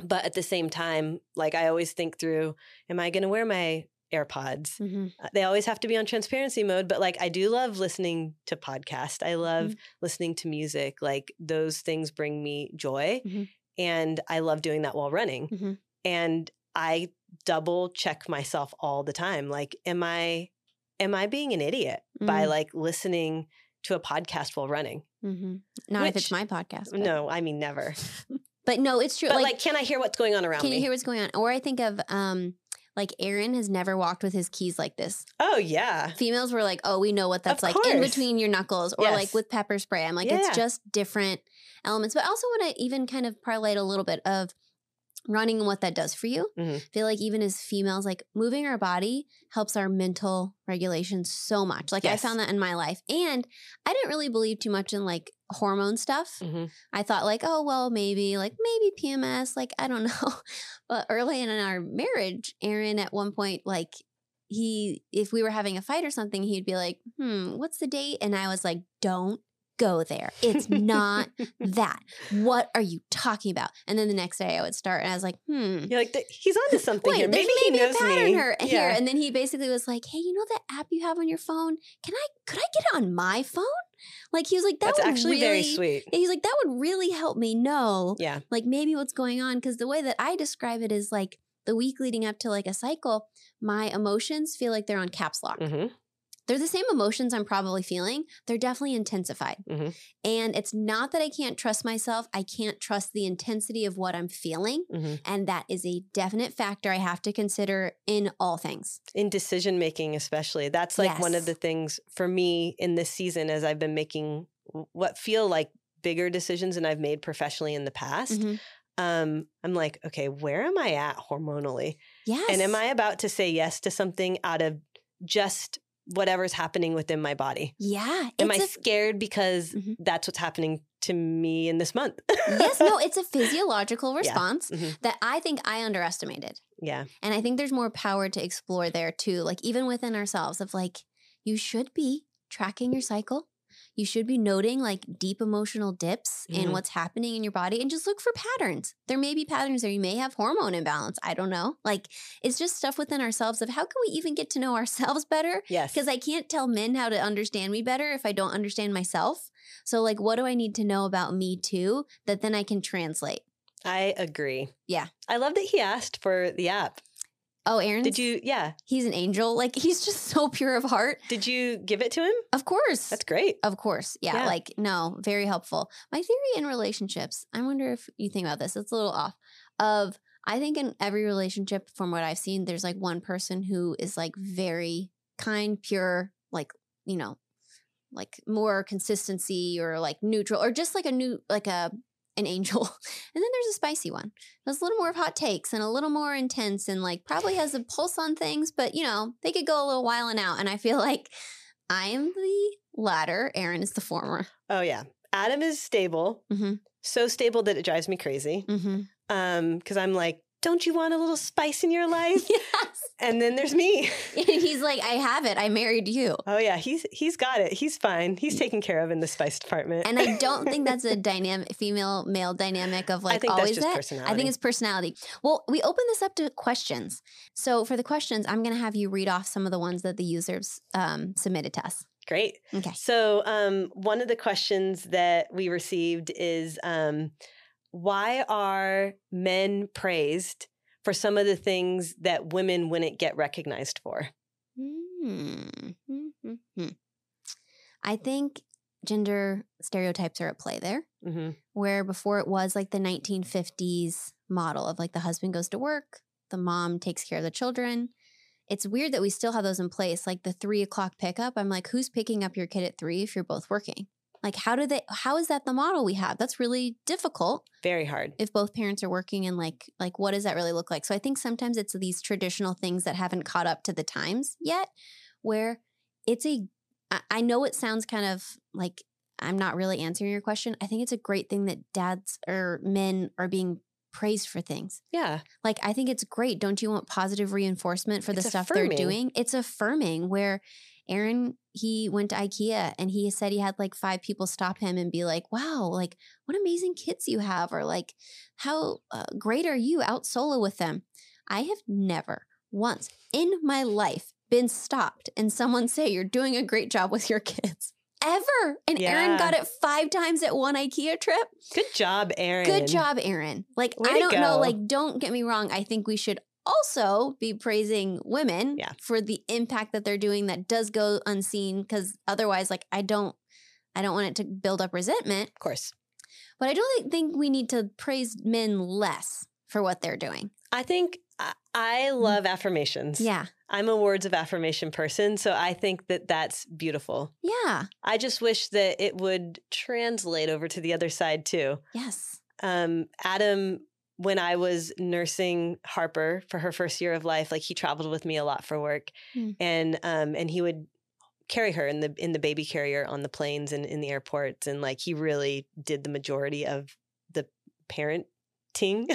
but at the same time, like I always think through am I going to wear my AirPods? hmm Uh, They always have to be on transparency mode, but like I do love listening to podcast. I love Mm-hmm. listening to music. Like those things bring me joy and I love doing that while running. And I double check myself all the time. Like am I am I being an idiot by Mm. like listening to a podcast while running? hmm Not if it's my podcast. but- No, I mean never. But no, it's true. But like, can I hear what's going on around me? Can me? you hear what's going on? Or I think of um like Aaron has never walked with his keys like this. oh yeah. Females were like, "Oh, we know what that's like in between your knuckles," or like with pepper spray. I'm like, Yeah. it's just different elements. But I also want to even kind of parlay a little bit of running and what that does for you. Mhm. I feel like even as females, like moving our body helps our mental regulation so much. Like I found that in my life, and I didn't really believe too much in like hormone stuff. Mhm. I thought like, oh well, maybe like maybe PMS, like I don't know. but early in our marriage, Aaron at one point like he if we were having a fight or something, he'd be like, "Hmm, what's the date?" And I was like, "Don't go there. It's not that. What are you talking about?" And then the next day I would start and I was like, "Hmm, You're like, "Th- he's onto something Wait, here. Maybe, he knows a pattern me. here, here. And then he basically was like, "Hey, you know that app you have on your phone? Can I could I get it on my phone?" Like he was like, "That That's would actually very really-" sweet. He's like, "That would really help me know, Yeah. like maybe what's going on." Because the way that I describe it is like the week leading up to like a cycle, my emotions feel like they're on caps lock. hmm they're the same emotions I'm probably feeling. They're definitely intensified. Mhm. And it's not that I can't trust myself, I can't trust the intensity of what I'm feeling. Mhm. And that is a definite factor I have to consider in all things. in decision making especially that's like one of the things for me in this season as i've been making what feel like bigger decisions than i've made professionally in the past Mhm. um i'm like okay where am i at hormonally Yes. and am i about to say yes to something out of just whatever's happening within my body Yeah. am i scared because Mhm. that's what's happening to me in this month yes, no, it's a physiological Yeah. response Mhm. that I think I underestimated. yeah And I think there's more power to explore there too, like even within ourselves, of like, you should be tracking your cycle. You should be noting like deep emotional dips in Mhm. what's happening in your body and just look for patterns. There may be patterns there. You may have hormone imbalance. I don't know. Like, it's just stuff within ourselves of how can we even get to know ourselves better? yes Because I can't tell men how to understand me better if I don't understand myself. So, like, what do I need to know about me too that then I can translate? i agree Yeah. i love that he asked for the app Oh, Aaron, did you yeah He's an angel. Like, he's just so pure of heart. did you give it to him Of course. that's great Of course. Yeah, Yeah. Like, no, very helpful. My theory in relationships, I wonder if you think about this, it's a little off. Of, I think in every relationship, from what I've seen, there's like one person who is like very kind, pure, like, you know, like more consistency or like neutral or just like a new, like a, an angel. And then there's a spicy one. That's a little more of hot takes and a little more intense and like probably has a pulse on things, but you know, they could go a little while and out. And I feel like I am the latter. Aaron is the former. Oh yeah, Adam is stable, Mhm. so stable that it drives me crazy. Mm-hmm. Um, because I'm like, don't you want a little spice in your life? yes. and then there's me. And he's like, I have it. I married you. Oh yeah, he's he's got it. He's fine. He's taken care of in the spice department. And I don't think that's a dynamic, female male dynamic of like I think that's always just that. personality. I think it's personality. Well, we open this up to questions. So for the questions, I'm going to have you read off some of the ones that the users um, submitted to us. great. Okay. So um, one of the questions that we received is um, why are men praised for some of the things that women wouldn't get recognized for? Hmm. Hmm. I think gender stereotypes are at play there. hmm where before it was like the 1950s model of like the husband goes to work, the mom takes care of the children. It's weird that we still have those in place. Like the three o'clock pickup, I'm like, who's picking up your kid at three if you're both working? Like, how do they, how is that the model we have? That's really difficult Very hard. if both parents are working and like, like, what does that really look like? So I think sometimes it's these traditional things that haven't caught up to the times yet, where it's a I know it sounds kind of like I'm not really answering your question. I think it's a great thing that dads or men are being praised for things. Yeah. Like, I think it's great. Don't you want positive reinforcement for the It's stuff affirming. they're doing? It's affirming where Aaron, he went to IKEA and he said he had like five people stop him and be like, wow, like what amazing kids you have. Or like, how uh, great are you out solo with them? I have never once in my life been stopped and someone say, you're doing a great job with your kids. Ever. And Aaron got it five times at one IKEA trip. Good job, Aaron. Good job, Aaron. Like, Way I don't know, like, don't get me wrong. I think we should also be praising women Yeah. for the impact that they're doing that does go unseen because otherwise, like, I don't. I don't want it to build up resentment, Of course. but I don't think we need to praise men less for what they're doing. I think I, I love affirmations. Mm. Yeah. I'm a words of affirmation person. So I think that that's beautiful. Yeah. I just wish that it would translate over to the other side too. Yes. Um, Adam, when I was nursing Harper for her first year of life, like he traveled with me a lot for work, Hmm. and um, and he would carry her in the in the baby carrier on the planes and in the airports, and like he really did the majority of the parenting.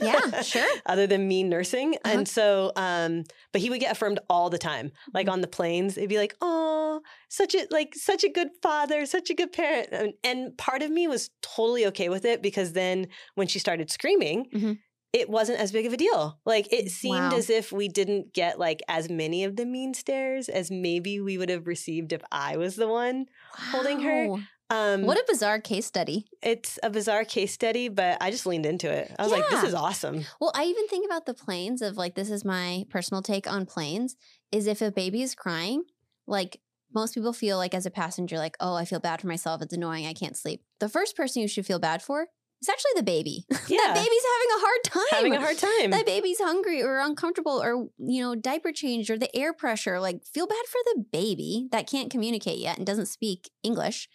Yeah, sure. Other than me nursing, Uh-huh. and so, um, but he would get affirmed all the time, like Mhm. on the planes. It'd be like, "Oh, such a like such a good father, such a good parent," and, and part of me was totally okay with it because then when she started screaming, Mhm. It wasn't as big of a deal. Like it seemed Wow. as if we didn't get like as many of the mean stares as maybe we would have received if I was the one holding her. Um, What a bizarre case study. it's a bizarre case study, but I just leaned into it. I was like, this is awesome. Well, I even think about the planes of like this is my personal take on planes is if a baby is crying, like most people feel like as a passenger, like, oh, I feel bad for myself. It's annoying. I can't sleep. The first person you should feel bad for is actually the baby. Yeah. that baby's having a hard time. Having a hard time. that baby's hungry or uncomfortable or you know diaper changed or the air pressure like feel bad for the baby that can't communicate yet and doesn't speak english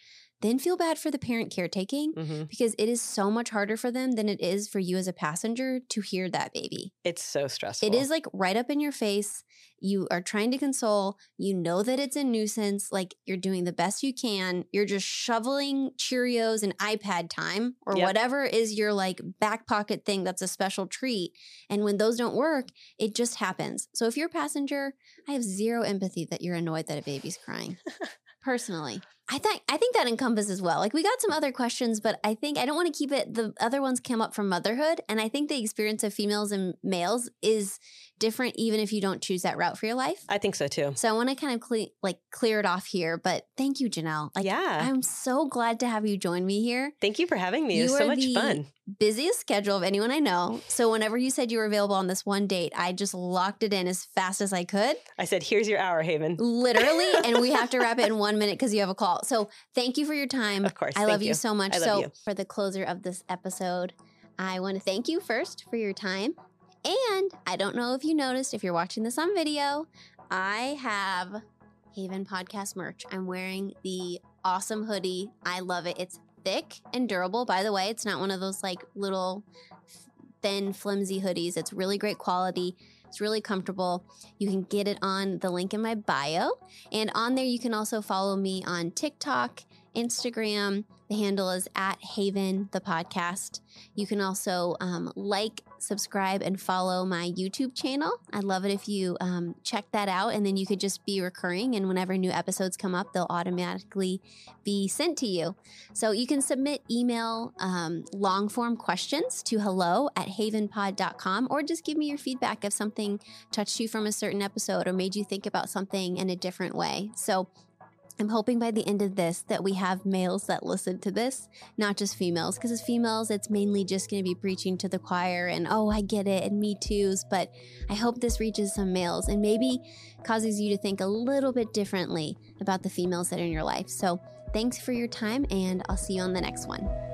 then feel bad for the parent caretaking hmm because it is so much harder for them than it is for you as a passenger to hear that baby. It's so stressful. it is like right up in your face. You are trying to console. You know that it's a nuisance. Like you're doing the best you can. You're just shoveling cheerios and ipad time or Yep. whatever is your like back pocket thing that's a special treat. And when those don't work it just happens. So if you're a passenger i have zero empathy that you're annoyed that a baby's crying. Personally I think I think that encompasses as well. Like we got some other questions, but I think I don't want to keep it. The other ones came up from motherhood, and I think the experience of females and males is different, even if you don't choose that route for your life. I think so too. So I want to kind of cle- like clear it off here. But thank you, Janelle. Like yeah. I'm so glad to have you join me here. Thank you for having me. It was You so are much the- fun. Busiest schedule of anyone I know. So whenever you said you were available on this one date, I just locked it in as fast as I could. I said, here's your hour, Haven. literally and we have to wrap it in one minute because you have a call so thank you for your time Of course. i love you. you. so much so you. for the closer of this episode i want to thank you first for your time and i don't know if you noticed if you're watching this on video i have haven podcast merch. I'm wearing the awesome hoodie. I love it. It's thick and durable by the way. It's not one of those like little thin flimsy hoodies. It's really great quality. It's really comfortable. You can get it on the link in my bio. And on there, you can also follow me on TikTok, Instagram. The handle is at Haven the podcast. You can also um, like, subscribe, and follow my YouTube channel. I'd love it if you um, check that out, and then you could just be recurring. And whenever new episodes come up, they'll automatically be sent to you. So you can submit email um, long form questions to hello at havenpod.com or just give me your feedback if something touched you from a certain episode or made you think about something in a different way. So I'm hoping by the end of this that we have males that listen to this, not just females, because as females, it's mainly just going to be preaching to the choir and, oh, I get it, and me too's. But I hope this reaches some males and maybe causes you to think a little bit differently about the females that are in your life. So thanks for your time, and I'll see you on the next one.